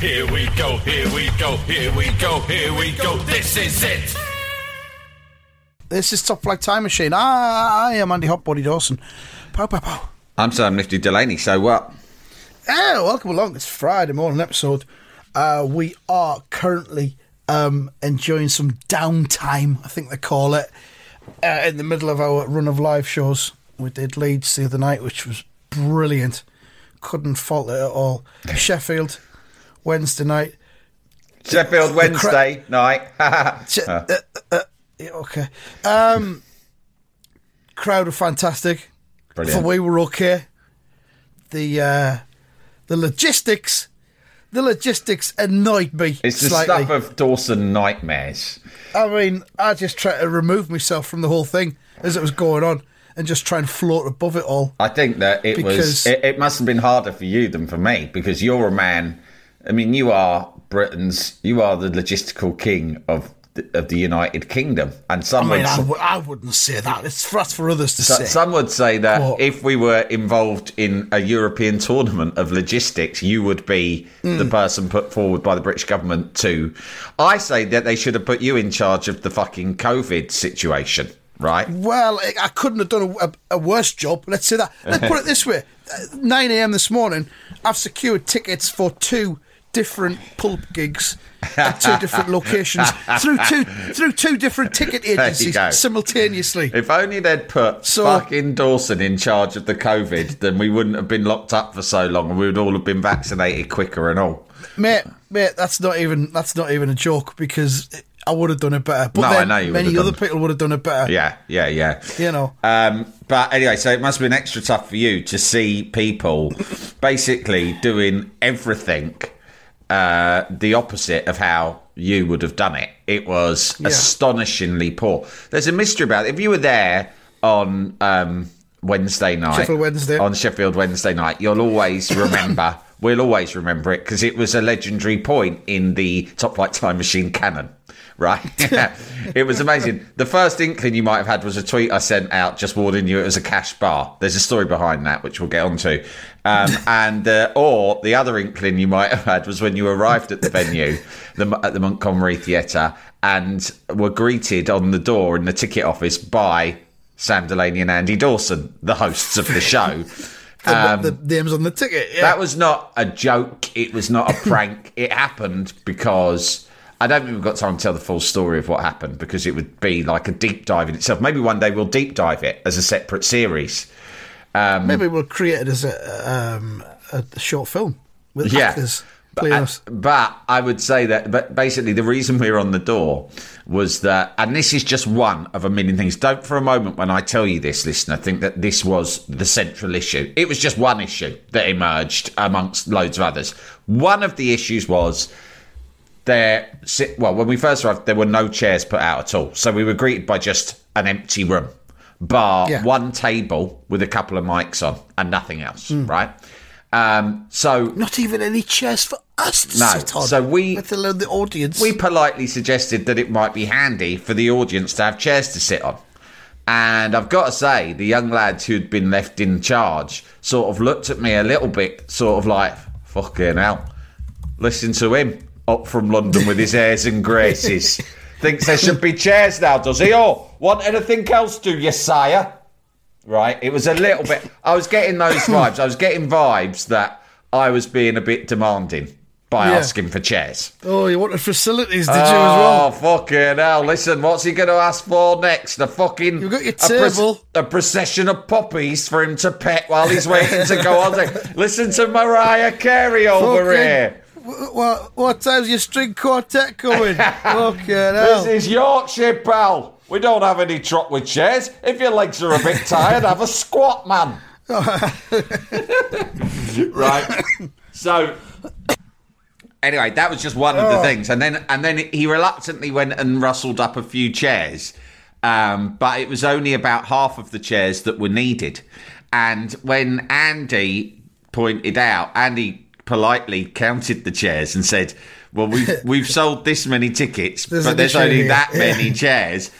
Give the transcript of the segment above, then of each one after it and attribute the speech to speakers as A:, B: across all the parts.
A: Here we go, here we go, here we go, here we go. This is it.
B: This is Top Flight Time Machine. I, I am Andy Hotbody Dawson. Pow, pow, pow.
C: I'm Sam Nifty Delaney. So what?
B: Yeah, welcome along. It's Friday morning episode. Uh, we are currently um, enjoying some downtime, I think they call it, uh, in the middle of our run of live shows. We did Leeds the other night, which was brilliant. Couldn't fault it at all. Sheffield, Wednesday night.
C: Sheffield Wednesday night.
B: Sh- uh, uh, uh, okay. Um, crowd were fantastic.
C: Brilliant.
B: For we were okay. The uh, the logistics, the logistics annoyed me
C: It's the stuff of Dawson nightmares.
B: I mean, I just tried to remove myself from the whole thing as it was going on and just try and float above it all.
C: I think that it was. It, it must have been harder for you than for me because you're a man. I mean, you are Britain's. You are the logistical king of the, of the United Kingdom, and some
B: I mean,
C: would.
B: I, w- I wouldn't say that. It's for, that's for others to
C: so-
B: say.
C: Some would say that
B: What?
C: if we were involved in a European tournament of logistics, you would be
B: Hmm.
C: the person put forward by the British government to. I say that they should have put you in charge of the fucking COVID situation, right?
B: Well, I couldn't have done a, a, a worse job. Let's say that. Let's put it this way: Uh, nine a.m. this morning, I've secured tickets for two different pulp gigs at two different locations through two through two different ticket agencies simultaneously.
C: If only they'd put
B: So-
C: fucking Dawson in charge of the COVID, then we wouldn't have been locked up for so long, and we would all have been vaccinated quicker and all.
B: mate, mate, that's not even that's not even a joke because I would have done it better. But
C: No, I know you would
B: many other
C: done.
B: people would have done it better.
C: Yeah, yeah, yeah.
B: You know.
C: Um, but anyway, so it must have been extra tough for you to see people basically doing everything uh, the opposite of how you would have done it. It was
B: Yeah.
C: astonishingly poor. There's a mystery about it. If you were there on um, Wednesday night,
B: Sheffield Wednesday.
C: on Sheffield Wednesday night, you'll always remember. we'll always remember it because it was a legendary point in the Top Flight Time Machine canon. Right, it was amazing. The first inkling you might have had was a tweet I sent out just warning you it was a cash bar. There's a story behind that which we'll get onto, um, and uh, or the other inkling you might have had was when you arrived at the venue, the, at the Montgomery Theatre, and were greeted on the door in the ticket office by Sam Delaney and Andy Dawson, the hosts of the show.
B: The, the names on the ticket. Yeah.
C: um, That was not a joke. It was not a prank. it happened because I don't think we've got time to tell the full story of what happened because it would be like a deep dive in itself. Maybe one day we'll deep dive it as a separate series.
B: Maybe we'll create it as a um, a short film with
C: Yeah.
B: actors
C: But, uh, but I would say that, but basically, the reason we were on the door was that, and this is just one of a million things. Don't for a moment, when I tell you this, listener, think that this was the central issue. It was just one issue that emerged amongst loads of others. One of the issues was there. Well, when we first arrived, there were no chairs put out at all, so we were greeted by just an empty room, bar
B: Yeah.
C: one table with a couple of mics on, and nothing else.
B: Hmm.
C: Right. Um, so
B: Not even any chairs for us to
C: No,
B: sit on.
C: so we-
B: let alone the audience.
C: we politely suggested that it might be handy for the audience to have chairs to sit on. And I've got to say, the young lads who'd been left in charge sort of looked at me a little bit, sort of like, fucking hell. Listen to him up from London with his airs and graces. Thinks there should be chairs now, does he? Oh, want anything else, do you, sire? Right? It was a little bit. I was getting those hmm. vibes. I was getting vibes that I was being a bit demanding by
B: Yeah.
C: asking for chairs.
B: oh, you wanted facilities, did you as
C: Oh,
B: well?
C: fucking hell. Listen, what's he going to ask for next? A fucking.
B: You've got your
C: a
B: table.
C: A, procession of puppies for him to pet while he's waiting to go on. Listen to Mariah Carey over
B: Fucking-
C: here.
B: Wh- What, what time's your string quartet coming? Fucking
C: This
B: hell.
C: is Yorkshire, pal. We don't have any truck with chairs. If your legs are a bit tired, have a squat, man. right. So anyway, that was just one of the things, and then and then he reluctantly went and rustled up a few chairs, um, but it was only about half of the chairs that were needed. And when Andy pointed out, Andy politely counted the chairs and said, "Well, we've we've sold this many tickets,
B: There's
C: but there's only
B: here."
C: that
B: Yeah.
C: many chairs."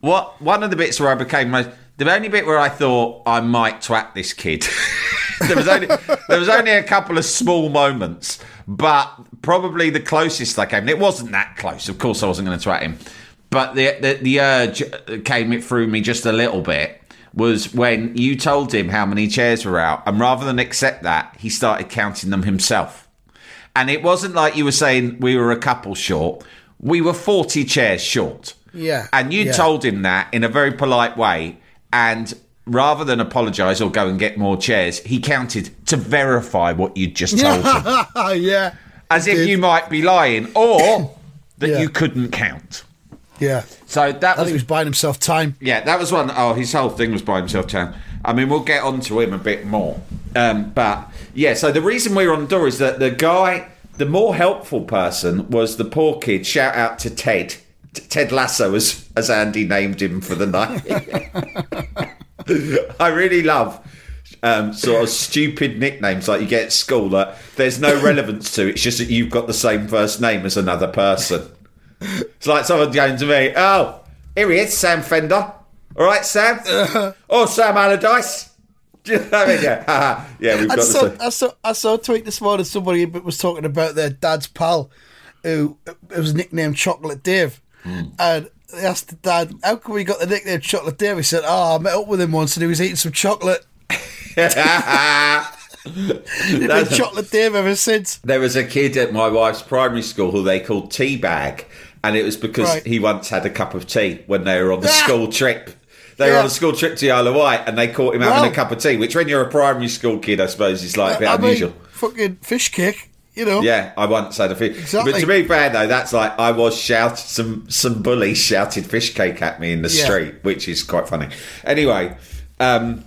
C: What one of the bits where I became most the only bit where I thought I might twat this kid. there was only there was only a couple of small moments, but probably the closest I came. It wasn't that close. Of course, I wasn't going to twat him, but the, the the urge came it through me just a little bit. Was when you told him how many chairs were out, and rather than accept that, he started counting them himself. And it wasn't like you were saying we were a couple short. We were 40 chairs short.
B: Yeah,
C: And you
B: yeah.
C: told him that in a very polite way. And rather than apologise or go and get more chairs, he counted to verify what you'd just told him.
B: yeah,
C: As if
B: did.
C: you might be lying or that
B: Yeah.
C: you couldn't count.
B: Yeah.
C: So that was
B: he was buying himself time.
C: yeah, that was one oh his whole thing was by himself time. I mean, we'll get on to him a bit more. Um, but yeah, so the reason we were on the door is that the guy, the more helpful person was the poor kid. Shout out to Ted. Ted Lasso, as, as Andy named him for the night. I really love um, sort of stupid nicknames like you get at school that there's no relevance to. It's just that you've got the same first name as another person. It's like someone going to me, oh, here he is, Sam Fender. All right, Sam. oh, Sam Allardyce. Do you know what I mean? Yeah, yeah, we've got
B: I saw. I saw I saw a tweet this morning. Somebody was talking about their dad's pal, who was nicknamed Chocolate Dave,
C: Hmm.
B: and they asked the dad, "How come we got the nickname Chocolate Dave?" He said, "Oh, I met up with him once, and he was eating some chocolate. Been Chocolate Dave ever since."
C: There was a kid at my wife's primary school who they called Teabag, and it was because
B: Right.
C: he once had a cup of tea when they were on the
B: Ah!
C: school trip. They were on a school trip to Isle of Wight, and they caught him having
B: Wow.
C: a cup of tea, which when you're a primary school kid, I suppose is like a bit
B: I
C: unusual.
B: mean, fucking fish cake, you know.
C: Yeah, I once had a fish.
B: Exactly.
C: But to be fair though, that's like I was shouted some some bullies shouted fish cake at me in the
B: Yeah.
C: street, which is quite funny. Anyway, um,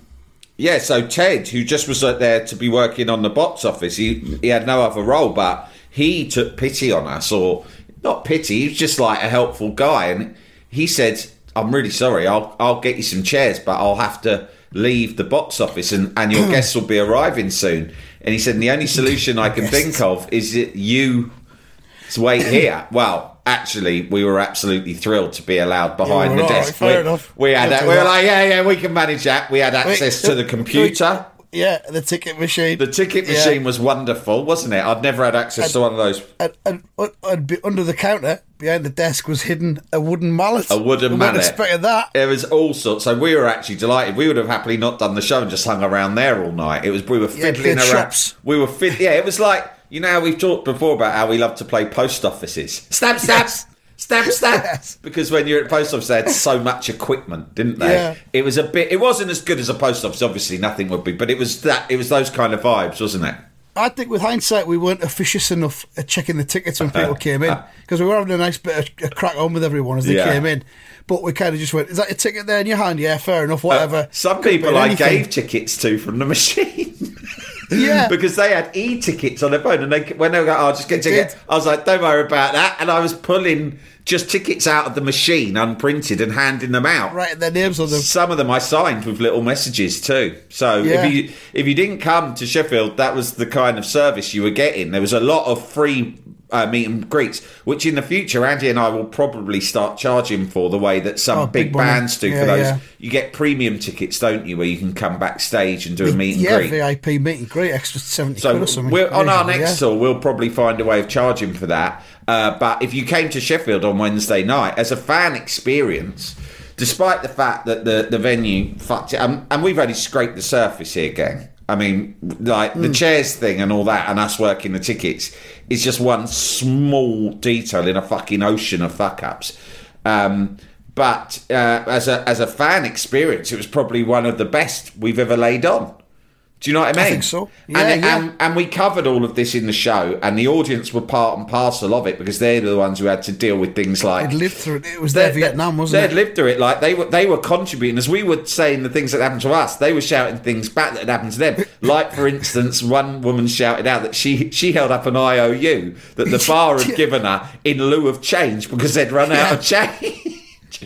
C: yeah. So Ted, who just was there to be working on the box office, he he had no other role, but he took pity on us, or not pity. He was just like a helpful guy, and he said, "I'm really sorry. I'll I'll get you some chairs, but I'll have to." Leave the box office and, and your guests will be arriving soon. And he said, The only solution I can think of is that you wait here. Well, actually, we were absolutely thrilled to be allowed behind
B: Yeah,
C: the
B: right,
C: desk.
B: fair
C: we,
B: enough.
C: we had that. We were
B: that.
C: like, yeah, yeah, we can manage that. We had access to the computer.
B: Yeah, the ticket machine.
C: The ticket
B: Yeah.
C: machine was wonderful, wasn't it? I'd never had access to one of those.
B: and, and, and, and under the counter behind the desk was hidden a wooden mallet.
C: A wooden
B: we
C: mallet.
B: Weren't that.
C: There was all sorts. So we were actually delighted. We would have happily not done the show and just hung around there all night. It was we were fiddling
B: good
C: around.
B: shops.
C: We were fid- Yeah, it was like you know how we've talked before about how we love to play post offices. Stamp, stamp,
B: Yes.
C: Stamp, stamp.
B: Yes.
C: Because when you're at post office, they had so much equipment, didn't they?
B: Yeah.
C: It was a bit. It wasn't as good as a post office. Obviously, nothing would be. But it was that. It was those kind of vibes, wasn't it?
B: I think with hindsight, we weren't officious enough at checking the tickets when people came in because we were having a nice bit of a crack on with everyone as they
C: Yeah.
B: came in. But we kind of just went, "Is that your ticket there in your hand? Yeah, fair enough. Whatever."
C: Uh, Some
B: Could've
C: people I gave tickets to from the machine.
B: Yeah.
C: because they had e-tickets on their phone, and they when they were going, "Oh, just get a ticket," I was like, "Don't worry about that," and I was pulling just tickets out of the machine, unprinted, and handing them out.
B: writing their names on them.
C: Some of them I signed with little messages too. So
B: Yeah.
C: if you if you didn't come to Sheffield, that was the kind of service you were getting. There was a lot of free uh, meet and greets, which in the future Andy and I will probably start charging for the way that some
B: Oh,
C: big,
B: big
C: bands do
B: Yeah,
C: for those.
B: yeah.
C: You get premium tickets, don't you, where you can come backstage and do a meet and
B: yeah,
C: greet.
B: VIP meet and greet, extra seventy
C: So
B: quid or something.
C: we're, on our next
B: yeah.
C: tour, we'll probably find a way of charging for that. Uh, but if you came to Sheffield on Wednesday night as a fan experience, despite the fact that the, the venue fucked it, um, and we've only scraped the surface here, gang. I mean, like
B: Hmm.
C: the chairs thing and all that, and us working the tickets is just one small detail in a fucking ocean of fuck ups. Um, but uh, as a as a fan experience, it was probably one of the best we've ever laid on. Do you know what I mean?
B: I think so. Yeah,
C: and,
B: yeah.
C: and and we covered all of this in the show, and the audience were part and parcel of it because they're the ones who had to deal with things like
B: They'd lived through it. It was their Vietnam, wasn't it?
C: they'd lived through it. Like they were, they were contributing as we were saying the things that happened to us. They were shouting things back that had happened to them. Like for instance, one woman shouted out that she she held up an IOU that the bar had
B: Yeah.
C: given her in lieu of change because they'd run out of change.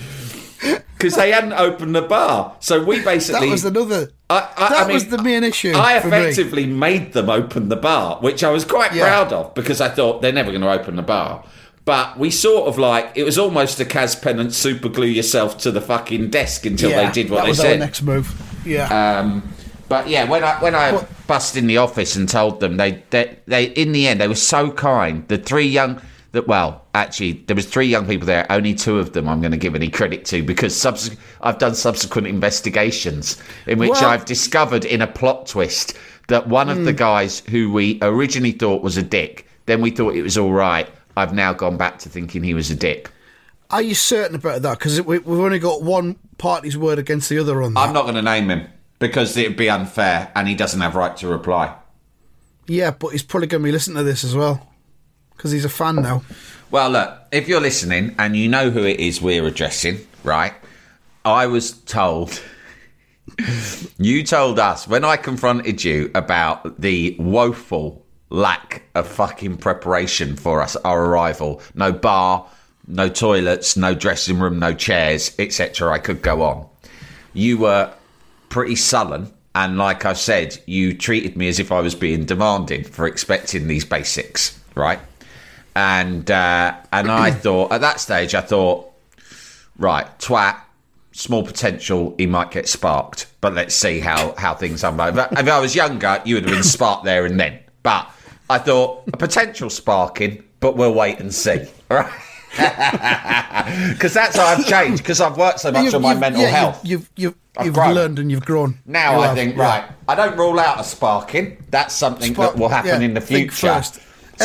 C: Because they hadn't opened the bar, so we basically
B: that was another.
C: I, I,
B: that
C: I mean,
B: was the main issue.
C: I effectively made them open the bar, which I was quite
B: Yeah.
C: proud of because I thought they're never going to open the bar. But we sort of like it was almost a Cass Pennant super glue yourself to the fucking desk until
B: Yeah,
C: they did what
B: that
C: they
B: was
C: said.
B: next move. Yeah.
C: Um, But yeah, when I when I
B: What-
C: bust in the office and told them they, they they in the end they were so kind. The three young that well actually there was three young people there. Only two of them I'm going to give any credit to because subs- I've done subsequent investigations in which
B: Well-
C: I've discovered in a plot twist that one of
B: Hmm.
C: the guys who we originally thought was a dick, then we thought it was all right. I've now gone back to thinking he was a dick.
B: Are you certain about that? Because we, we've only got one party's word against the other on that.
C: I'm not going to name him because it'd be unfair, and he doesn't have right to reply.
B: yeah, but he's probably going to be listening to this as well. Because he's a fan now.
C: Well, look, if you're listening and you know who it is we're addressing, right? I was told. you told us when I confronted you about the woeful lack of fucking preparation for us, our arrival. No bar, no toilets, no dressing room, no chairs, etc. I could go on. You were pretty sullen. And like I said, you treated me as if I was being demanding for expecting these basics, right? And uh, and I thought at that stage I thought, right, twat, small potential, he might get sparked, but let's see how how things unfold. But if I was younger, you would have been sparked there and then. But I thought a potential sparking, but we'll wait and see, all right? Because that's how I've changed. Because I've worked so much
B: You've-
C: on my
B: you've-
C: mental
B: yeah,
C: health.
B: You've you've you've,
C: grown.
B: learned and you've grown.
C: Now
B: You
C: I
B: have,
C: think,
B: yeah.
C: right, I don't rule out a sparking. That's something
B: Spark-
C: that will happen
B: yeah,
C: in the
B: think
C: future.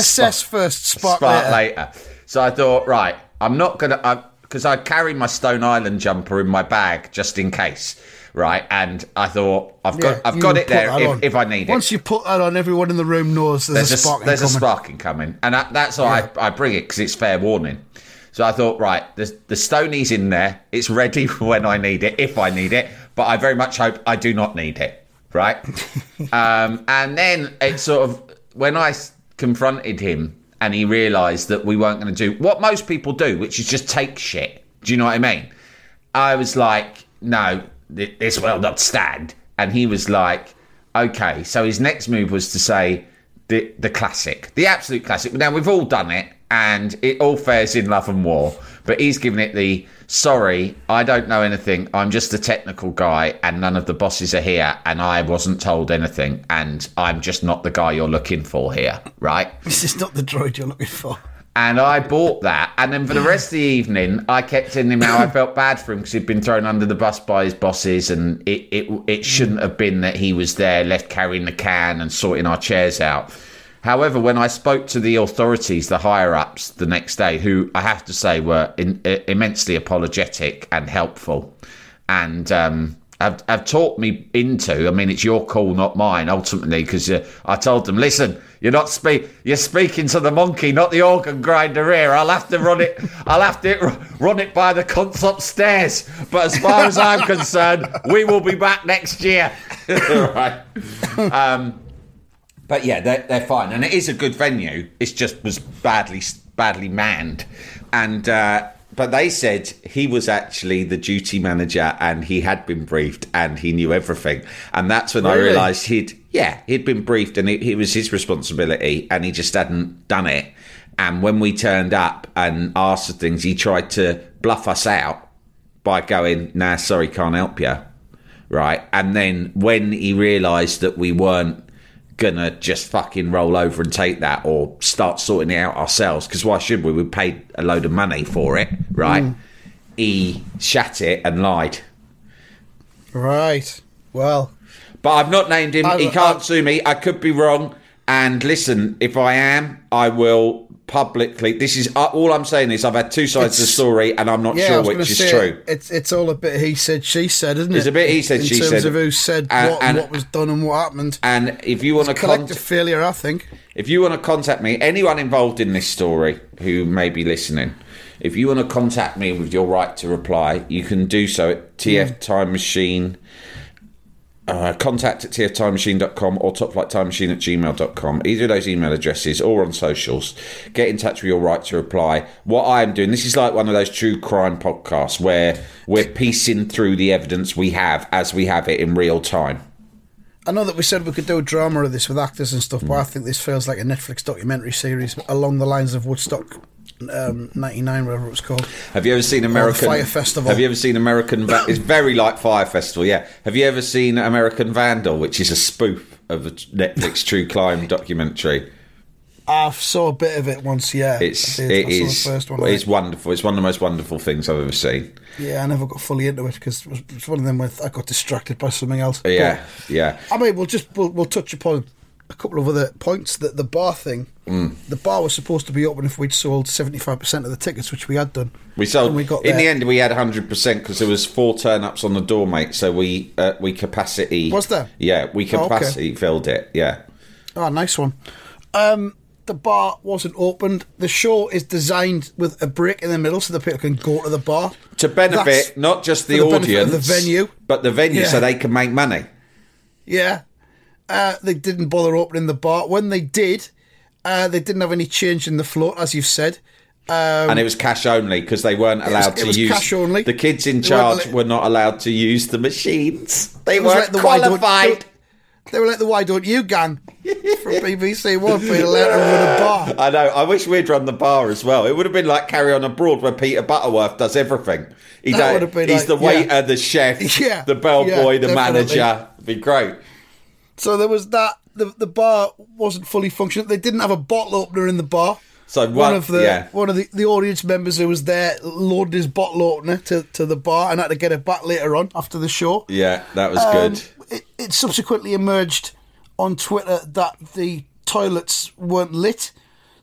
B: Assess first. spot,
C: Spark
B: later.
C: later. So I thought, right, I'm not gonna because I, carry my Stone Island jumper in my bag just in case, right? And I thought I've got
B: Yeah,
C: I've got it there if, if I need
B: Once
C: it.
B: Once you put that on, everyone in the room knows there's,
C: There's
B: a
C: a,
B: sparking
C: there's a
B: coming.
C: sparking coming, and that, that's why I, I bring it because it's fair warning. So I thought, right, the the Stoney's in there. It's ready for when I need it, if I need it. But I very much hope I do not need it, right? um, and then it sort of when I confronted him and he realised that we weren't going to do what most people do, which is just take shit. Do you know what I mean? I was like, no, this will not stand. And he was like, okay. So his next move was to say the the classic, the absolute classic. Now we've all done it, and it all fares in love and war. But he's given it the sorry, I don't know anything. I'm just a technical guy, and none of the bosses are here, and I wasn't told anything, and I'm just not the guy you're looking for here, right?
B: This is not the droid you're looking for.
C: And I bought that. And then for the rest of the evening, I kept telling him how I felt bad for him because he'd been thrown under the bus by his bosses. And it, it, it shouldn't have been that he was there left carrying the can and sorting our chairs out. However, when I spoke to the authorities, the higher ups, the next day, who I have to say were in, uh, immensely apologetic and helpful, and um, have, have taught me into. I mean, it's your call, not mine, ultimately, because uh, I told them, listen, you're not speak, you're speaking to the monkey, not the organ grinder here. I'll have to run it. I'll have to run it by the cunts upstairs. But as far as I'm concerned, we will be back next year. right. Um, but yeah, they're, they're fine, and it is a good venue. It just was badly badly manned, and uh, but they said he was actually the duty manager, and he had been briefed, and he knew everything, and that's when I realised he'd yeah he'd been briefed, and it, it was his responsibility, and he just hadn't done it. And when we turned up and asked for things, he tried to bluff us out by going, "Nah, sorry, can't help you." right? And then when he realised that we weren't gonna just fucking roll over and take that or start sorting it out ourselves, because why should we? We paid a load of money for it, right? Hmm. He shat it and lied.
B: Right. Well,
C: But I've not named him.
B: I-
C: he can't
B: I-
C: sue me. I could be wrong. And listen, if I am, I will publicly. This is uh, all I'm saying is I've had two sides of the story, and I'm not
B: yeah,
C: sure which is true.
B: it's it's all a bit he said she said, isn't it?
C: It's a bit he said,
B: in
C: she
B: terms of who said
C: And-
B: what
C: and-
B: what was done and what happened.
C: And if you want to
B: Collective
C: contact.
B: failure, I think.
C: If you want to contact me, anyone involved in this story who may be listening, if you want to contact me with your right to reply, you can do so at TF Time Machine. Uh, contact at tftimemachine.com or topflighttimemachine at gmail.com. Either of those email addresses or on socials. Get in touch with your right to reply. What I am doing, this is like one of those true crime podcasts where we're piecing through the evidence we have as we have it in real time.
B: I know that we said we could do a drama of this with actors and stuff, but I think this feels like a Netflix documentary series along the lines of Woodstock. Um, '99, whatever it was called.
C: Have you ever seen American
B: Fire Festival.
C: Have you ever seen American? Va- it's very like Fire Festival. Yeah. Have you ever seen American Vandal, which is a spoof of a Netflix true crime documentary?
B: I saw a bit of it once. Yeah,
C: It's it is
B: the first one.
C: It's wonderful. It's one of the most wonderful things I've ever seen.
B: Yeah, I never got fully into it because it was, one of them where I got distracted by something else.
C: Yeah, yeah.
B: I mean, we'll just we'll, we'll touch upon a couple of other points. That the bar thing,
C: Mm.
B: the bar was supposed to be open if we'd sold seventy five percent of the tickets, which we had done.
C: We sold.
B: And we got
C: in
B: there.
C: the end, we had hundred percent because there was four turn ups on the door, mate. So we uh, we capacity
B: Was there?
C: Yeah, we
B: Oh, okay.
C: capacity filled it. Yeah,
B: Oh, nice one. Um, the bar wasn't opened. The show is designed with a break in the middle so the people can go to the bar.
C: to benefit
B: That's
C: not just the,
B: the
C: audience,
B: the venue.
C: but the venue,
B: Yeah.
C: so they can make money.
B: Yeah. Uh, they didn't bother opening the bar. When they did, uh, they didn't have any change in the float, as you've said.
C: and it was cash only because they weren't allowed
B: Um, it
C: to
B: was
C: use
B: cash only.
C: The kids in
B: They
C: charge
B: li-
C: were not allowed to use the machines. They weren't
B: like the why don't-
C: qualified.
B: They were like the Why Don't You gang from BBC One being allowed to run a bar.
C: I know. I wish we'd run the bar as well. It would have been like Carry On Abroad, where Peter Butterworth does everything. He
B: That would have been
C: he's
B: like-
C: the waiter,
B: yeah.
C: the chef,
B: Yeah,
C: the bellboy,
B: yeah,
C: the
B: definitely.
C: manager. It'd be great.
B: So there was that. The, the bar wasn't fully functional. They didn't have a bottle opener in the bar.
C: So
B: one
C: one-
B: of the
C: yeah.
B: one of the, the audience members who was there loaded his bottle opener to, to the bar and had to get it back later on after the show.
C: Yeah, that was
B: Um,
C: good.
B: It, it subsequently emerged on Twitter that the toilets weren't lit,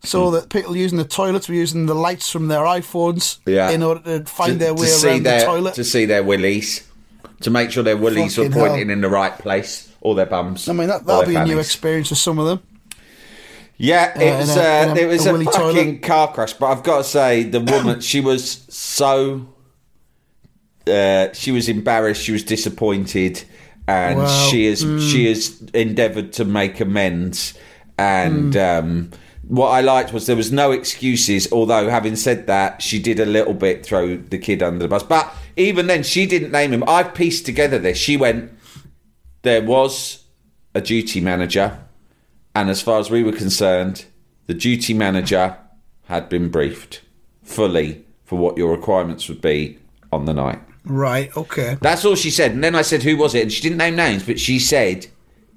B: so
C: Hmm.
B: that people using the toilets were using the lights from their iPhones
C: Yeah.
B: in order to find
C: To-
B: their way around
C: their,
B: the toilet.
C: to see their willies, to make sure their willies were pointing
B: hell.
C: in the right place, or their bums.
B: I mean, that, that'll be a new experience for some of them.
C: Yeah, it
B: Uh,
C: was.
B: a-
C: uh,
B: a-
C: it was
B: a
C: a, fucking car crash. But I've got to say, the woman, she was so. Uh, she was embarrassed. She was disappointed, and
B: Wow. Mm.
C: she has she has endeavoured to make amends. And
B: Mm.
C: um, what I liked was there was no excuses. Although, having said that, she did a little bit throw the kid under the bus. But even then, she didn't name him. I've pieced together this. She went. There was a duty manager. And as far as we were concerned, the duty manager had been briefed fully for what your requirements would be on the night.
B: Right. Okay.
C: That's all she said. And then I said, Who was it? And she didn't name names, but she said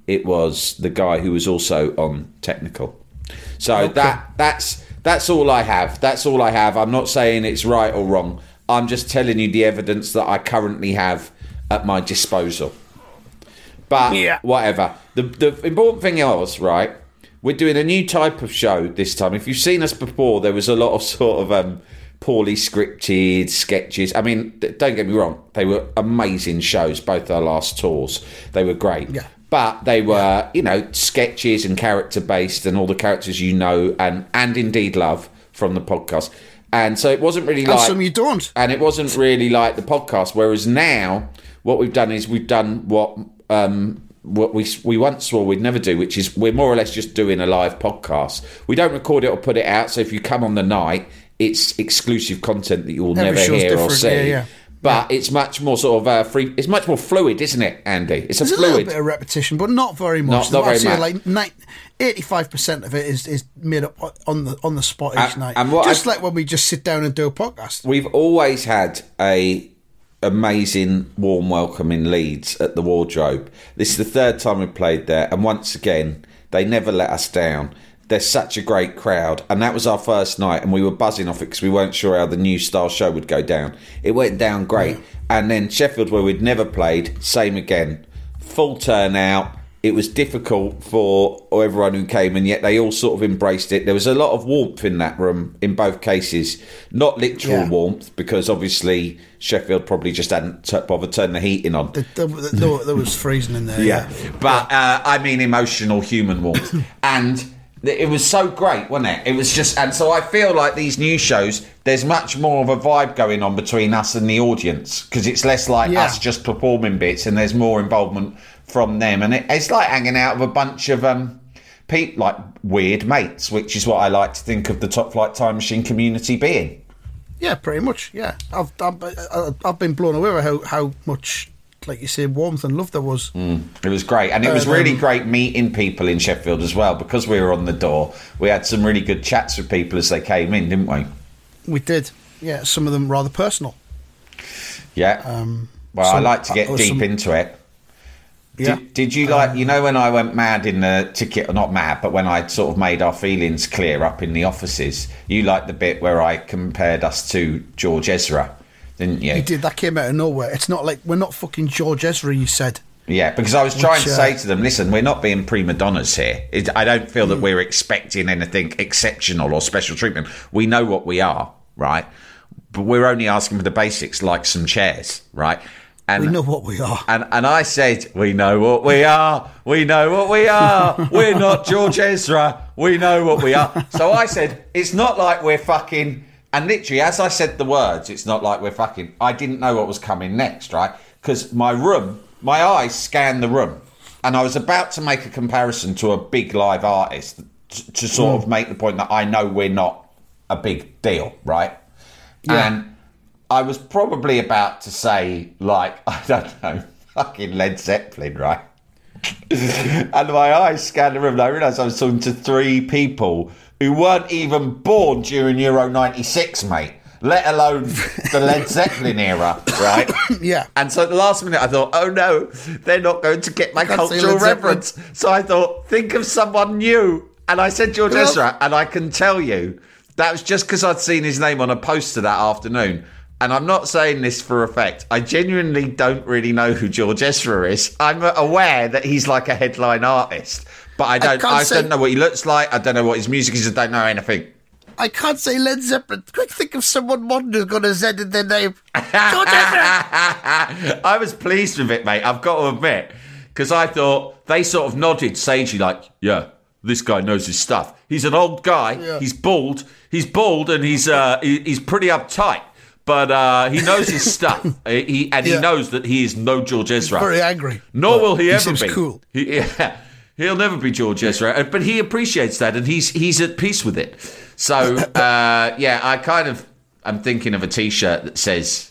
C: it was the guy who was also on technical. So that that's that's all I have. That's all I have. I'm not saying it's right or wrong. I'm just telling you the evidence that I currently have at my disposal. But
B: Yeah.
C: whatever. The the important thing was, right, we're doing a new type of show this time. If you've seen us before, there was a lot of sort of um, poorly scripted sketches. I mean, don't get me wrong, they were amazing shows, both our last tours. They were great.
B: Yeah.
C: But they were, you know, sketches and character based and all the characters you know and and indeed love from the podcast. And so it wasn't really
B: And
C: like
B: some you don't.
C: and it wasn't really like the podcast. Whereas now, what we've done is we've done what um, what we we once swore we'd never do, which is we're more or less just doing a live podcast. We don't record it or put it out. So if you come on the night, it's exclusive content that you will
B: Every
C: never hear or see.
B: yeah, yeah.
C: But it's much more sort of uh, free. It's much more fluid, isn't it, Andy? It's a
B: There's a little
C: fluid.
B: bit of repetition, but not very much.
C: Not- not very much.
B: Like eighty-five percent of it is, is made up on the on the spot each night.
C: and
B: just
C: I-
B: like when we just sit down and do a podcast.
C: We've always had a amazing warm welcome in Leeds at the Wardrobe. This is the third time we've played there, and once again, they never let us down. They're such a great crowd, and that was our first night, and we were buzzing off it because we weren't sure how the new style show would go down. It went down great, and then Sheffield, where we'd never played, same again, full turnout. It was difficult for everyone who came, and yet they all sort of embraced it. There was a lot of warmth in that room in both cases, not literal
B: Yeah.
C: warmth because obviously Sheffield probably just hadn't t- bothered turning the heating on.
B: There, there, there- there was freezing in there. Yeah.
C: But uh, I mean emotional human warmth. and it was so great, wasn't it? It was just, and so I feel like these new shows, there's much more of a vibe going on between us and the audience because it's less like
B: Yeah.
C: us just performing bits and there's more involvement from them. And it, it's like hanging out with a bunch of. um Peep like weird mates, which is what I like to think of the Top Flight Time Machine community being.
B: Yeah, pretty much. Yeah, I've I've, I've been blown away by how how much, like you say, warmth and love there was.
C: It was great, and it was
B: Um,
C: really great meeting people in Sheffield as well because we were on the door. We had some really good chats with people as they came in, didn't we?
B: We did. Yeah, some of them rather personal.
C: Yeah. well, I like to get deep
B: some-
C: into it.
B: Yeah.
C: Did, did you like, you know, when I went mad in the ticket, or not mad, but when I sort of made our feelings clear up in the offices, you liked the bit where I compared us to George Ezra, didn't you?
B: You did. That came out of nowhere. It's not like we're not fucking George Ezra. You said.
C: Yeah, because I was trying to
B: Which, uh,
C: say to them, listen, we're not being prima donnas here. It, I don't feel that we're expecting anything exceptional or special treatment. We know what we are, right? But we're only asking for the basics, like some chairs, right? And
B: We know what we are.
C: and and I said, "We know what we are. We know what we are. We're not George Ezra. We know what we are." So I said, "It's not like we're fucking." And literally, as I said the words, "It's not like we're fucking." I didn't know what was coming next, right? Because my room, my eyes scanned the room, and I was about to make a comparison to a big live artist to, to sort hmm. of make the point that I know we're not a big deal, right?
B: Yeah.
C: And I was probably about to say, like, I don't know, fucking Led Zeppelin, right? and my eyes scanned the room and I realised I was talking to three people who weren't even born during Euro 96, mate, let alone the Led Zeppelin era, right?
B: Yeah.
C: And so at the last minute, I thought, oh no, they're not going to get my cultural reference. So I thought, think of someone new. And I said George Ezra, and I can tell you that was just because I'd seen his name on a poster that afternoon. And I'm not saying this for effect. I genuinely don't really know who George Ezra is. I'm aware that he's like a headline artist, but I don't.
B: can't
C: I,
B: say-
C: don't know what he looks like. I don't know what his music is. I don't know anything.
B: I can't say Led Zeppelin. Quick, think of someone modern who's got a Z in their name. George Ezra.
C: I was pleased with it, mate. I've got to admit, because I thought they sort of nodded sagely, like, "Yeah, this guy knows his stuff. He's an old guy.
B: Yeah.
C: He's bald. He's bald, and he's uh, he- he's pretty uptight." But uh, he knows his stuff, he, and he knows that he is no George Ezra.
B: Very angry.
C: Nor will he, ever
B: seems
C: be.
B: cool.
C: He, yeah, he'll never be George Ezra, uh, but he appreciates that, and he's he's at peace with it. So uh, yeah, I kind of I'm thinking of a T-shirt that says,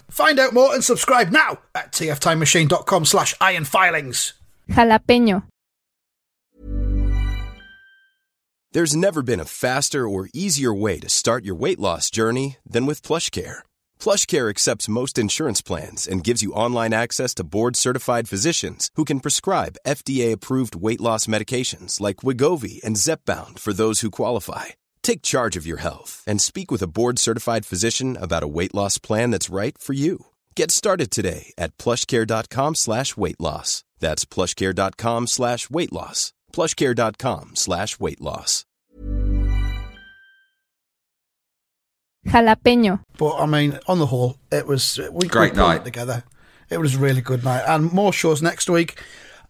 B: Find out more and subscribe now at tftimemachine.com slash ironfilings.
D: Jalapeño.
E: There's never been a faster or easier way to start your weight loss journey than with PlushCare. PlushCare accepts most insurance plans and gives you online access to board-certified physicians who can prescribe FDA-approved weight loss medications like Wegovy and Zepbound for those who qualify. Take charge of your health and speak with a board-certified physician about a weight loss plan that's right for you. Get started today at plushcare.com slash weight loss. That's plushcare.com slash weight loss. plushcare.com slash weight loss.
D: Jalapeño.
B: But I mean, on the whole, it was we
C: Great night.
B: it together. It was a really good night, and more shows next week.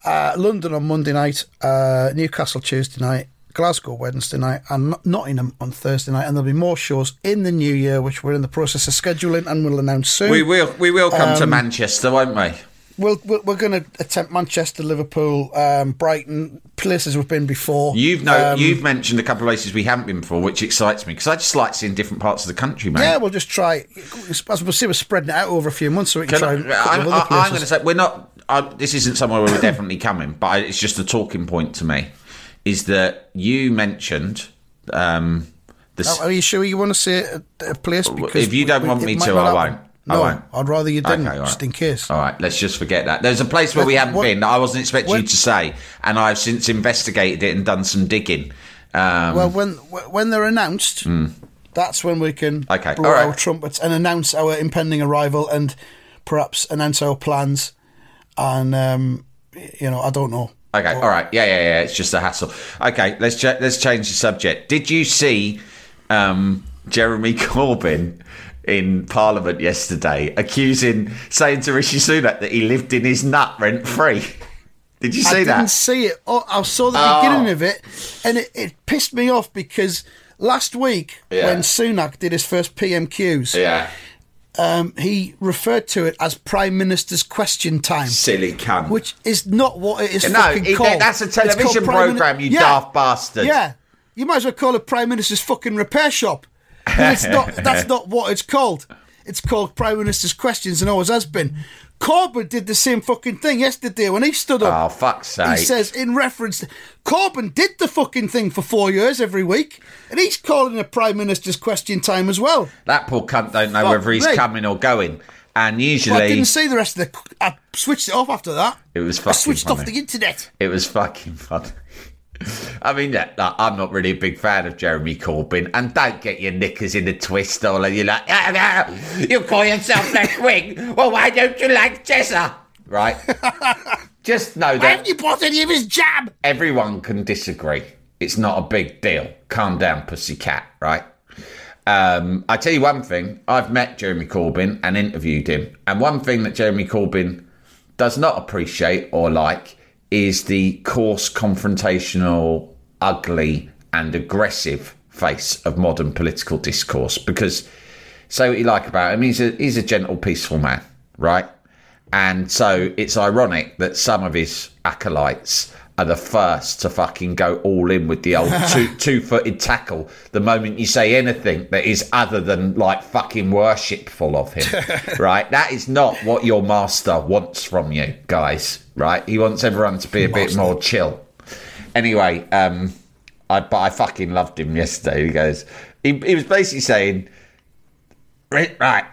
B: Uh, London on Monday night, uh, Newcastle Tuesday night, Glasgow Wednesday night, and Nottingham on Thursday night. And there'll be more shows in the new year, which we're in the process of scheduling, and we'll announce soon.
C: We will we will come to Manchester, won't we?
B: We'll, we're going to attempt Manchester, Liverpool, um, Brighton, places we've been before.
C: You've no,
B: Um,
C: you've mentioned a couple of places we haven't been before, which excites me because I just like seeing different parts of the country, mate.
B: Yeah, we'll just try. As we'll see, we're spreading it out over a few months, so we can,
C: Can
B: try.
C: I,
B: a couple
C: I'm,
B: other
C: I- I'm going to say we're not. I, this isn't somewhere where we're definitely coming, but I, it's just a talking point to me. Is that you mentioned? Um, the, s-
B: Are you sure you want to say a, a place? Because
C: if you don't
B: we-
C: want
B: it
C: me to, I won't. I
B: No,
C: won't.
B: I'd rather you didn't,
C: Okay, all
B: just
C: right.
B: in case.
C: All right, let's just forget that. There's a place where we haven't
B: What-
C: been that I wasn't expecting you to say, and I've since investigated it and done some digging. Um,
B: Well, when when they're announced, that's when we can.
C: Okay,
B: blow
C: right.
B: our trumpets and announce our impending arrival and perhaps announce our plans. And um, you know, I don't know.
C: Okay, all right, yeah, yeah, yeah. It's just a hassle. Okay, let's ch- let's change the subject. Did you see um, Jeremy Corbyn in Parliament yesterday accusing, saying to Rishi Sunak that he lived in his nut rent free? Did you see that?
B: I didn't see it. Oh, I saw the
C: Oh.
B: beginning of it, and it, it pissed me off because, last week
C: Yeah.
B: when Sunak did his first PMQs,
C: Yeah.
B: Um, he referred to it as Prime Minister's Question Time,
C: Silly cunt.
B: which is not what it is
C: no,
B: fucking called.
C: that's a television program, you
B: Yeah.
C: daft bastard.
B: Yeah, you might as well call it Prime Minister's fucking repair shop. It's not. That's not what it's called. It's called Prime Minister's Questions, and always has been. Corbyn did the same fucking thing yesterday when he stood up.
C: Oh, fuck's sake.
B: He says in reference, to, Corbyn did the fucking thing for four years every week, and he's calling it Prime Minister's Question Time as well.
C: that poor cunt don't know whether he's coming or going. And
B: But I didn't see the rest of the. I switched it off after that.
C: It was
B: I
C: fucking
B: switched off the internet.
C: it was fucking fun. I mean, yeah, like, I'm not really a big fan of Jeremy Corbyn, and don't get your knickers in a twist, or you're like, ah, no, you call yourself left wing. Well, why don't you like Jezza? Right? Just know that.
B: Why haven't you bought any of his jab?
C: everyone can disagree. It's not a big deal. Calm down, pussycat, right? Um, I tell you one thing. I've met Jeremy Corbyn and interviewed him, and one thing that Jeremy Corbyn does not appreciate or like is the coarse, confrontational, ugly, and aggressive face of modern political discourse. Because say what you like about him, he's a he's a gentle, peaceful man, right? And so it's ironic that some of his acolytes are the first to fucking go all in with the old two two footed tackle the moment you say anything that is other than like fucking worshipful of him. right? That is not what your master wants from you, guys. Right? He wants everyone to be a bit more chill. Anyway, um I but I fucking loved him yesterday. He goes he, he was basically saying Right, right.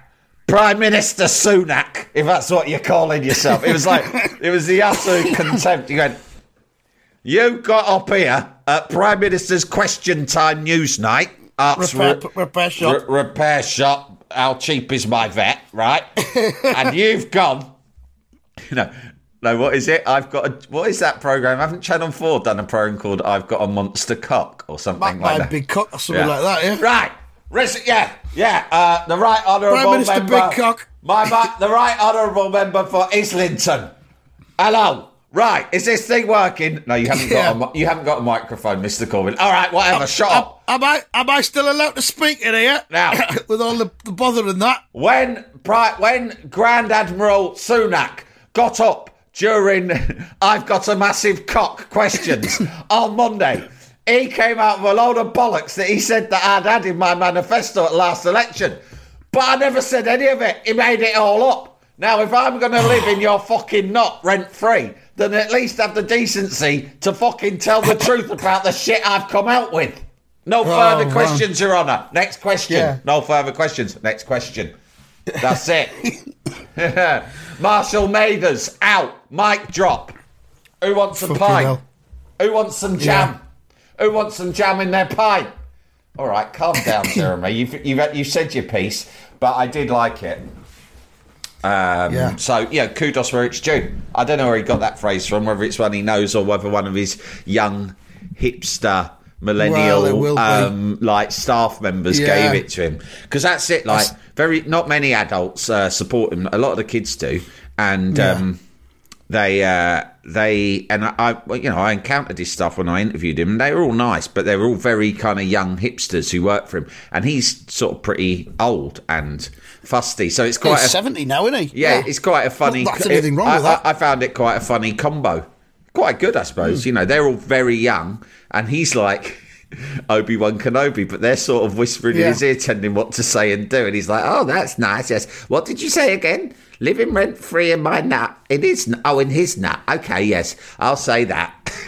C: Prime Minister Sunak, if that's what you're calling yourself. It was like, it was the utter contempt. You went, you got up here at Prime Minister's Question Time News Night. Arts
B: Repair- repair shop.
C: re- repair shop. How cheap is my vet, right? and you've gone, you know, no, what is it? I've got a, what is that program? Haven't Channel 4 done a program called I've Got a Monster Cock or something like that?
B: big cock or something like that, yeah?
C: Right. Res- yeah, yeah. Uh, the right honourable
B: Prime Minister
C: member.
B: Big Cock.
C: My, my, the right honourable member for Islington. Hello. Right. Is this thing working? No, you haven't
B: Yeah.
C: got a, you haven't got a microphone, Mr. Corbyn. All right, whatever. Shut
B: Am,
C: up.
B: am I am I still allowed to speak in here?
C: Now.
B: with all the, the bother and that.
C: When when Grand Admiral Sunak got up during I've got a massive cock questions on Monday, he came out with a load of bollocks that he said that I'd had in my manifesto at last election. But I never said any of it. He made it all up. Now, if I'm going to live in your fucking knot rent free, then at least have the decency to fucking tell the truth about the shit I've come out with. No oh, further
B: man.
C: questions, Your Honour. Next question.
B: Yeah.
C: No further questions. Next question. That's it. Marshall Mathers out. Mic drop. Who wants some
B: Fucking
C: pie?
B: hell.
C: Who wants some jam? Who wants some jam in their pie? All right, calm down, Jeremy. You've, you've you said your piece, but I did like it. Um,
B: Yeah.
C: So yeah, kudos where it's due. I don't know where he got that phrase from, whether it's one he knows or whether one of his young hipster millennial
B: Well, it will be.
C: um, like staff members
B: Yeah.
C: gave it to him because that's it. Like
B: That's-
C: very, not many adults uh, support him. A lot of the kids do, and
B: Yeah.
C: um, they uh, they and I, I you know I encountered his stuff when I interviewed him and they were all nice but they were all very kind of young hipsters who work for him and he's sort of pretty old and fusty so it's quite
B: He's
C: a,
B: 70 now, isn't he?
C: yeah, it's quite a funny
B: Not that's anything wrong
C: I,
B: with that.
C: I, I found it quite a funny combo quite good I suppose
B: Hmm.
C: you know they're all very young and he's like Obi-Wan Kenobi but they're sort of whispering in his ear telling him what to say and do and he's like oh that's nice yes what did you say again living rent free in my nut it is oh in his nut okay yes I'll say that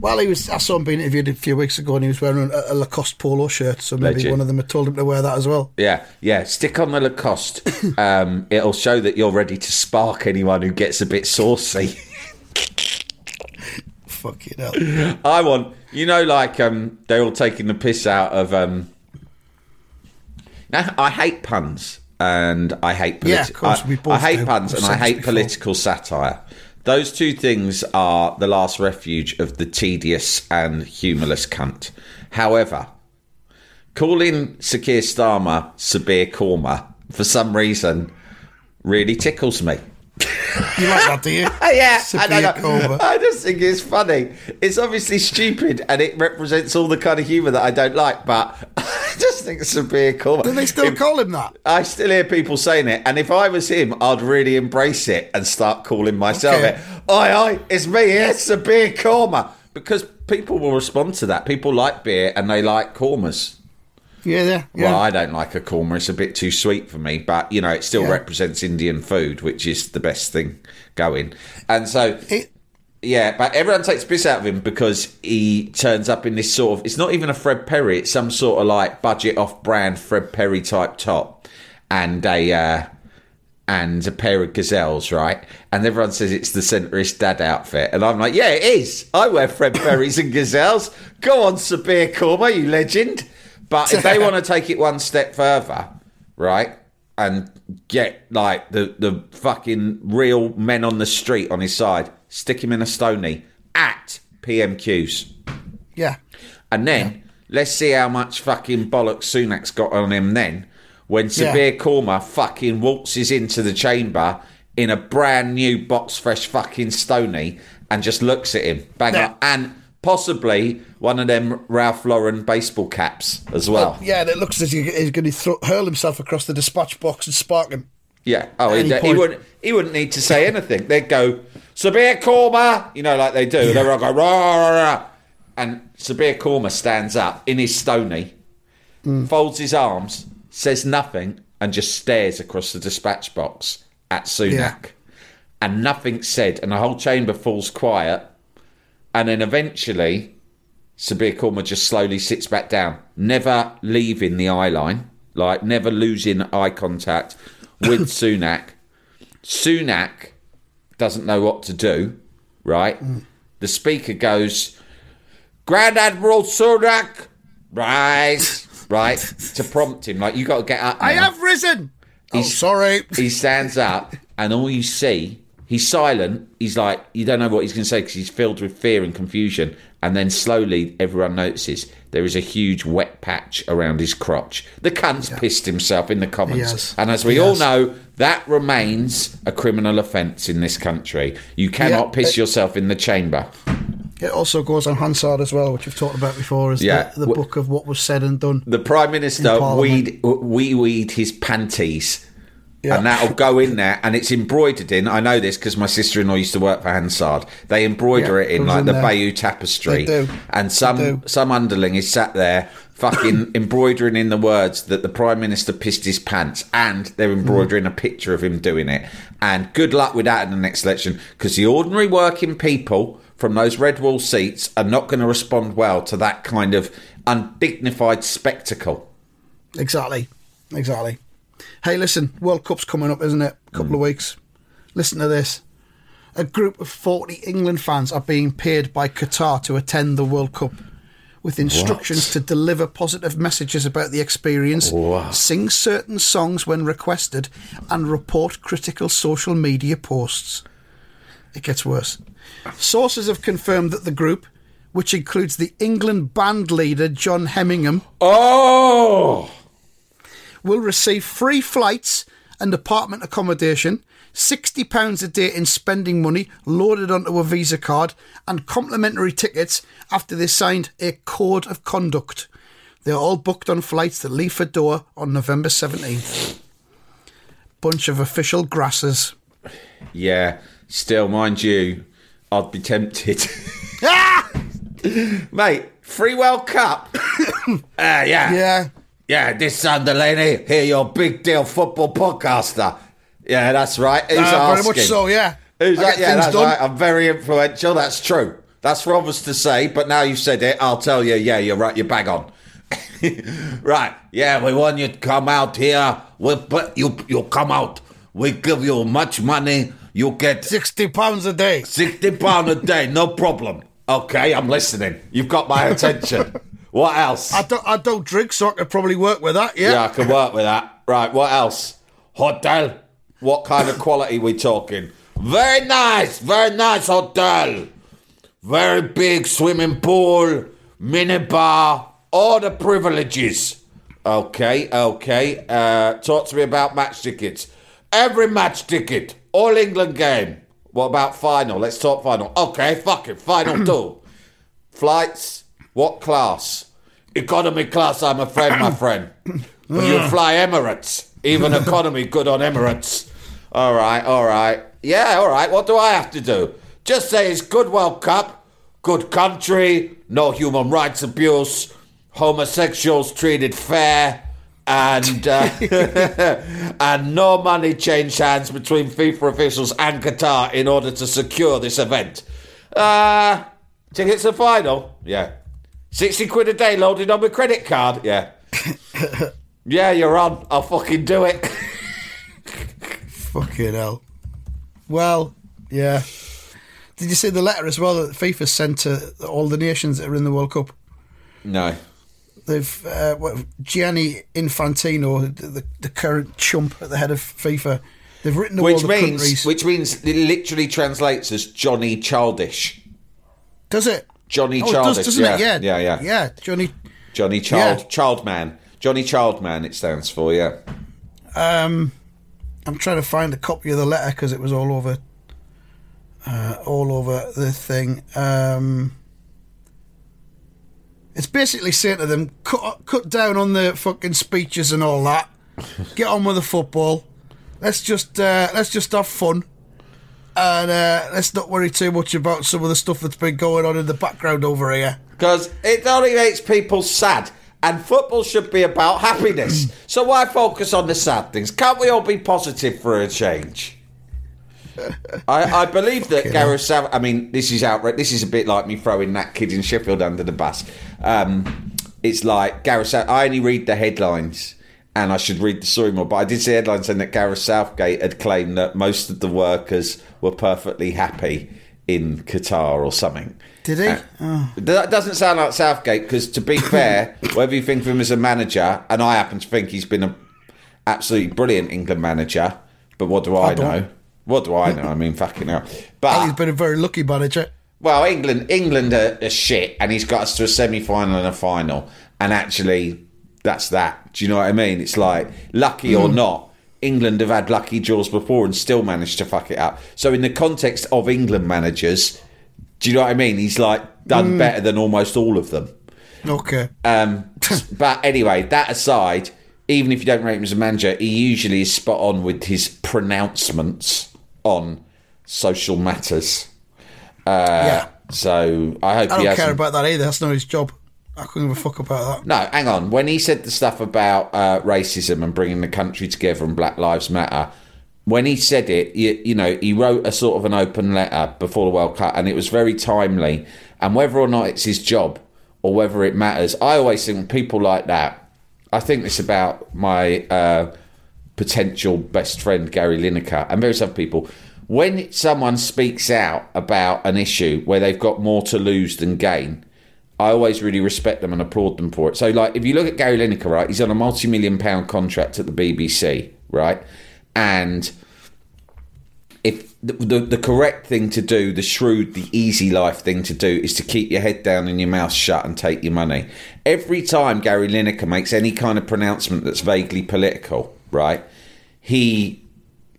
B: Well, he was. I saw him being interviewed a few weeks ago, and he was wearing a, a Lacoste polo shirt. So maybe one of them had told him to wear that as well.
C: Yeah, yeah. Stick on the Lacoste. Um, it'll show that you're ready to spark anyone who gets a bit saucy.
B: Fucking hell.
C: I want, you know, like um, they're all taking the piss out of. Um, now, I hate puns and I hate
B: Yeah, of course,
C: I,
B: we both
C: I hate puns and I hate
B: before.
C: political satire. Those two things are the last refuge of the tedious and humourless cunt. However, calling Sir Keir Starmer Sabir Korma for some reason really tickles me.
B: You like that, do you?
C: yeah, I,
B: Sabir
C: don't know.
B: Korma.
C: I just think it's funny. It's obviously stupid, and it represents all the kind of humour that I don't like. But I just think it's a beer Korma.
B: Do they still
C: If-
B: call him that?
C: I still hear people saying it, and if I was him, I'd really embrace it and start calling myself
B: Okay.
C: it. Oi, oi, it's me, it's a beer korma. Because people will respond to that. People like beer and they like kormas.
B: Yeah, yeah. yeah.
C: Well, I don't like a korma; it's a bit too sweet for me. But you know, it still
B: Yeah.
C: represents Indian food, which is the best thing going. And so,
B: It-
C: yeah, but everyone takes piss out of him because he turns up in this sort of. It's not even a Fred Perry; it's some sort of like budget off-brand Fred Perry type top and a uh, and a pair of gazelles, right? And everyone says it's the centrist dad outfit, and I'm like, yeah, it is. I wear Fred Perrys and gazelles. Go on, Sabir Korma, you legend. But if they want to take it one step further, right, and get like the the fucking real men on the street on his side, stick him in a stony at PMQs.
B: yeah.
C: And then let's see how much fucking bollocks Sunak's got on him then when
B: Yeah.
C: Sir Keir Starmer fucking waltzes into the chamber in a brand new box fresh fucking stony and just looks at him. Bang
B: Yeah.
C: on. And possibly one of them Ralph Lauren baseball caps as well.
B: Yeah, and it looks as if he's going to throw, hurl himself across the dispatch box and spark him.
C: Yeah. Oh, he, he wouldn't. He wouldn't need to say anything. They'd go Sir Keir Starmer, you know, like they do. They're all go rah, rah, rah. and Sir Keir Starmer stands up in his stony, folds his arms, says nothing, and just stares across the dispatch box at Sunak.
B: Yeah.
C: And nothing's said, and the whole chamber falls quiet. And then eventually, Sir Keir Starmer just slowly sits back down, never leaving the eye line, like never losing eye contact with Sunak. Sunak doesn't know what to do, right? Mm. The speaker goes, Grand Admiral Sunak, rise, right? To prompt him, like, you got to get up.
B: I have risen. Oh,
C: He's-
B: sorry.
C: he stands up, and all you see, he's silent. He's like, you don't know what he's going to say because he's filled with fear and confusion. And then slowly, everyone notices there is a huge wet patch around his crotch. The cunt's pissed himself in the
B: Commons.
C: And as we all know, that remains a criminal offence in this country. You cannot
B: Yeah,
C: piss yourself in the chamber.
B: It also goes on Hansard as well, which we've talked about before, is
C: Yeah.
B: the, the book of what was said and done.
C: The Prime Minister weed wee weed his panties.
B: Yeah.
C: And that'll go in there, and it's embroidered in. I know this because my sister-in-law used to work for Hansard. They embroider
B: Yeah,
C: it in like
B: in
C: the
B: there.
C: Bayeux tapestry, and some some underling is sat there fucking embroidering in the words that the Prime Minister pissed his pants, and they're embroidering a picture of him doing it. And good luck with that in the next election, because the ordinary working people from those red wall seats are not going to respond well to that kind of undignified spectacle.
B: Exactly. Exactly. Hey, listen, World Cup's coming up, isn't it? A couple
C: Mm.
B: of weeks. Listen to this. A group of 40 England fans are being paid by Qatar to attend the World Cup with instructions to deliver positive messages about the experience,
C: Wow.
B: sing certain songs when requested, and report critical social media posts. It gets worse. Sources have confirmed that the group, which includes the England band leader John Hemmingham.
C: Oh!
B: Will receive free flights and apartment accommodation, £60 a day in spending money loaded onto a Visa card, and complimentary tickets after they signed a code of conduct. They're all booked on flights that leave for Doha on November 17th. Bunch of official grasses.
C: Yeah, still, mind you, I'd be tempted.
B: Ah!
C: Mate, free World Cup. Ah, yeah.
B: Yeah.
C: Yeah, this Sam Delaney, here, your big deal football podcaster. Yeah, that's right. Who's
B: Uh, very much so, yeah.
C: Who's
B: I
C: that? Yeah, that's
B: done.
C: right. I'm very influential. That's true. That's for others to say, but now you've said it, I'll tell you, yeah, you're right, you're bang on. right, yeah, we want you to come out here. We put you, you come out. We give you much money. You get
B: £60 a day.
C: 60 pound a day, no problem. Okay, I'm listening. You've got my attention. what else?
B: I don't, I don't drink, so I could probably work with that, yeah?
C: yeah, I can work with that. Right, what else? Hotel. What kind of quality we talking? Very nice, very nice hotel. Very big swimming pool, mini bar, all the privileges. Okay, okay. Uh, talk to me about match tickets. Every match ticket, All England game. What about final? Let's talk final. Okay, fuck it. Final two. Flights. What class? Economy class, I'm afraid, my friend. But you fly Emirates. Even economy good on Emirates. All right, all right. Yeah, all right. What do I have to do? Just say it's good World Cup, good country, no human rights abuse, homosexuals treated fair, and uh, and no money changed hands between FIFA officials and Qatar in order to secure this event. Uh, tickets to final? Yeah. 60 quid a day loaded on my credit card? Yeah. yeah, you're on. I'll fucking do it.
B: Fucking hell. Well, yeah. Did you see the letter as well that FIFA sent to all the nations that are in the World Cup?
C: no.
B: They've uh, what, Gianni Infantino, the, the current chump at the head of FIFA. They've written to all
C: Which
B: the
C: means,
B: countries.
C: which means it literally translates as Johnny Childish.
B: does it?
C: Johnny
B: Oh,
C: Childish.
B: does,
C: yeah.
B: Yeah,
C: yeah, yeah,
B: yeah. Johnny.
C: Johnny Child,
B: Yeah.
C: Childman. Johnny Childman. It stands for. Yeah.
B: Um, I'm trying to find a copy of the letter because it was all over, uh, all over the thing. Um, it's basically saying to them, cut, cut down on the fucking speeches and all that. Get on with the football. Let's just uh, let's just have fun, and uh, let's not worry too much about some of the stuff that's been going on in the background over here.
C: Because it only makes people sad. And football should be about happiness. so why focus on the sad things? Can't we all be positive for a change? I, I believe that Gareth South. I mean, this is outright. This is a bit like me throwing that kid in Sheffield under the bus. Um, it's like Gareth. I only read the headlines, and I should read the story more. But I did see headlines saying that Gareth Southgate had claimed that most of the workers were perfectly happy in Qatar or something.
B: Did he?
C: Uh,
B: Oh.
C: That doesn't sound like Southgate because, to be fair, whatever you think of him as a manager, and I happen to think he's been an absolutely brilliant England manager, but what do I,
B: I
C: know? What do I know? I mean, fucking hell. But he's
B: been a very lucky manager.
C: well, England, England are, are shit, and he's got us to a semi-final and a final, and actually, that's that. Do you know what I mean? It's like lucky or not, England have had lucky draws before and still managed to fuck it up. So, in the context of England managers, do you know what I mean? He's like done better than almost all of them.
B: Okay.
C: Um, but anyway, that aside, even if you don't rate him as a manager, he usually is spot on with his pronouncements on social matters. Uh,
B: yeah.
C: So I hope
B: I
C: he
B: don't care about that either. That's not his job. I couldn't give a fuck about that.
C: No, hang on. When he said the stuff about uh, racism and bringing the country together and Black Lives Matter, when he said it, you, you know, he wrote a sort of an open letter before the World Cup, and it was very timely. And whether or not it's his job or whether it matters, I always think people like that. I think it's about my uh, potential best friend Gary Lineker and various other people. When someone speaks out about an issue where they've got more to lose than gain, I always really respect them and applaud them for it. So, like, if you look at Gary Lineker, right, he's on a multi-million pound contract at the BBC, right, and if the, the the correct thing to do, the shrewd, the easy life thing to do, is to keep your head down and your mouth shut and take your money. Every time Gary Lineker makes any kind of pronouncement that's vaguely political, right, he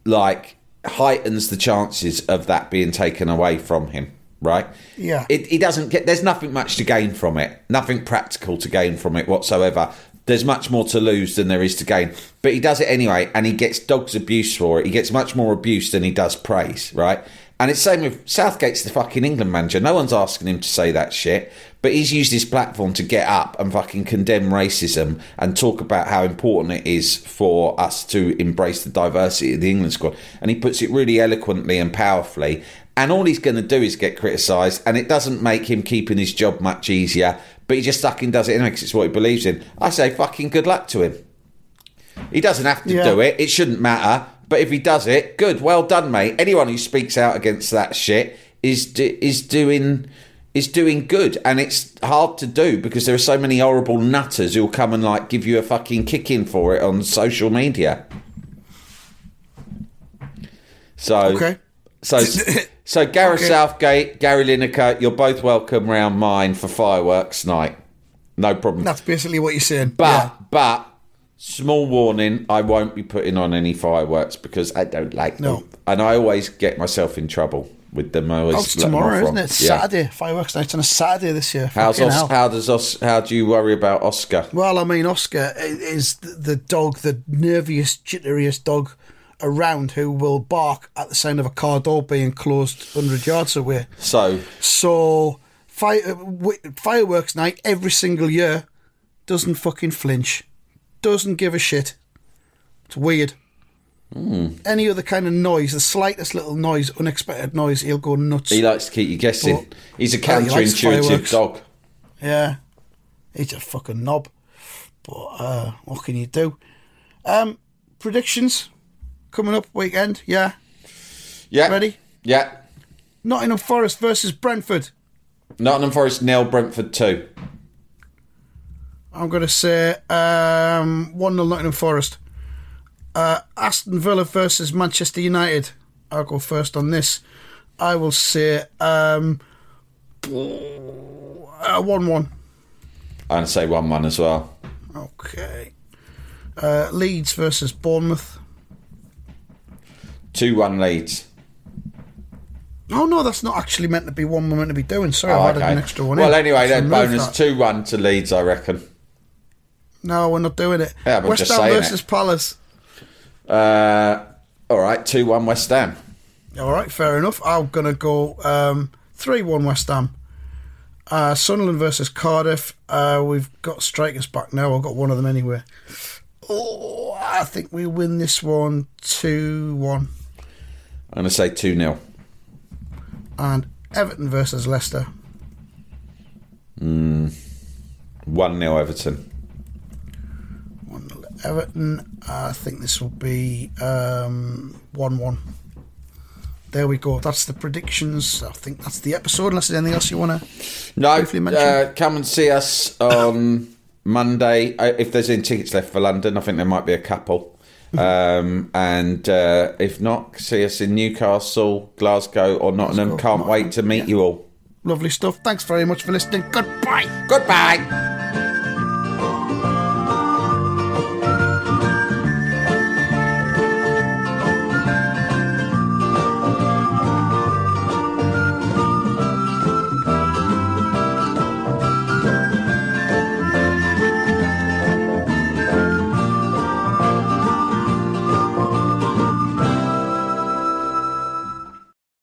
C: like heightens the chances of that being taken away from him. Right?
B: Yeah.
C: It, he doesn't get. There's nothing much to gain from it. Nothing practical to gain from it whatsoever. There's much more to lose than there is to gain. But he does it anyway, and he gets dogs abuse for it. He gets much more abuse than he does praise. Right? And it's same with Southgate's the fucking England manager. No one's asking him to say that shit. But he's used his platform to get up and fucking condemn racism and talk about how important it is for us to embrace the diversity of the England squad. And he puts it really eloquently and powerfully. And all he's going to do is get criticised, and it doesn't make him keeping his job much easier. But he just fucking does it anyway because it's what he believes in. I say fucking good luck to him. He doesn't have to
B: Yeah.
C: do it. It shouldn't matter. But if he does it, good, well done, mate. Anyone who speaks out against that shit is do, is doing is doing good, and it's hard to do because there are so many horrible nutters who'll come and like give you a fucking kick in for it on social media. So
B: Okay.
C: so so Gareth
B: Okay.
C: Southgate, Gary Lineker, you're both welcome round mine for fireworks night. No problem.
B: That's basically what you're saying.
C: But
B: yeah.
C: but Small warning: I won't be putting on any fireworks because I don't like
B: No.
C: them, and I always get myself in trouble with them. I always
B: Oh, it's tomorrow, isn't it?
C: Yeah.
B: Saturday. Fireworks night on a Saturday this year.
C: How's Os- how does Os- how do you worry about Oscar?
B: Well, I mean, Oscar is the the dog, the nerviest, jitteriest dog around who will bark at the sound of a car door being closed 100 yards away.
C: So
B: So, fire, fireworks night every single year doesn't fucking flinch, doesn't give a shit. It's weird. Any other kind of noise, the slightest little noise, unexpected noise, he'll go nuts.
C: he likes to keep you guessing.
B: But-
C: He's a
B: Well, he
C: counterintuitive dog.
B: Yeah, he's a fucking knob. But uh, what can you do? Um, predictions coming up weekend. Yeah,
C: Yeah,
B: Ready?
C: Yeah,
B: Nottingham Forest versus Brentford.
C: Nottingham Forest nil, Brentford two.
B: I'm going to say um, 1 0 Nottingham Forest. Uh, Aston Villa versus Manchester United. I'll go first on this. I will say um, 1 1.
C: I'm say one one as well.
B: Okay. Uh, Leeds versus Bournemouth.
C: Two one Leeds.
B: Oh no, that's not actually meant to be one we're meant to be doing. Sorry,
C: Oh,
B: I've added
C: okay.
B: an extra one.
C: Well,
B: in.
C: anyway, then bonus
B: that.
C: two one to Leeds, I reckon.
B: No, we're not doing it.
C: Yeah,
B: West Ham versus
C: it.
B: Palace.
C: Uh, all right, two one West Ham.
B: All right, fair enough. I'm gonna go um, three one West Ham. Uh, Sunderland versus Cardiff. Uh, we've got strikers back now. I've got one of them anyway. Oh, I think we win this one two one.
C: I'm gonna say two 0
B: And Everton versus Leicester.
C: One 0 Everton.
B: One nil Everton. I think this will be um, one one. There we go. That's the predictions. I think that's the episode. Unless there's anything else you want to.
C: No,
B: Briefly mention.
C: uh, come and see us on Monday. Uh, If there's any tickets left for London, I think there might be a couple. Um, and uh, if not, see us in Newcastle, Glasgow, or Nottingham.
B: Glasgow,
C: Can't wait to meet
B: Nottingham,
C: you all.
B: Lovely stuff. Thanks very much for listening. Goodbye.
C: Goodbye.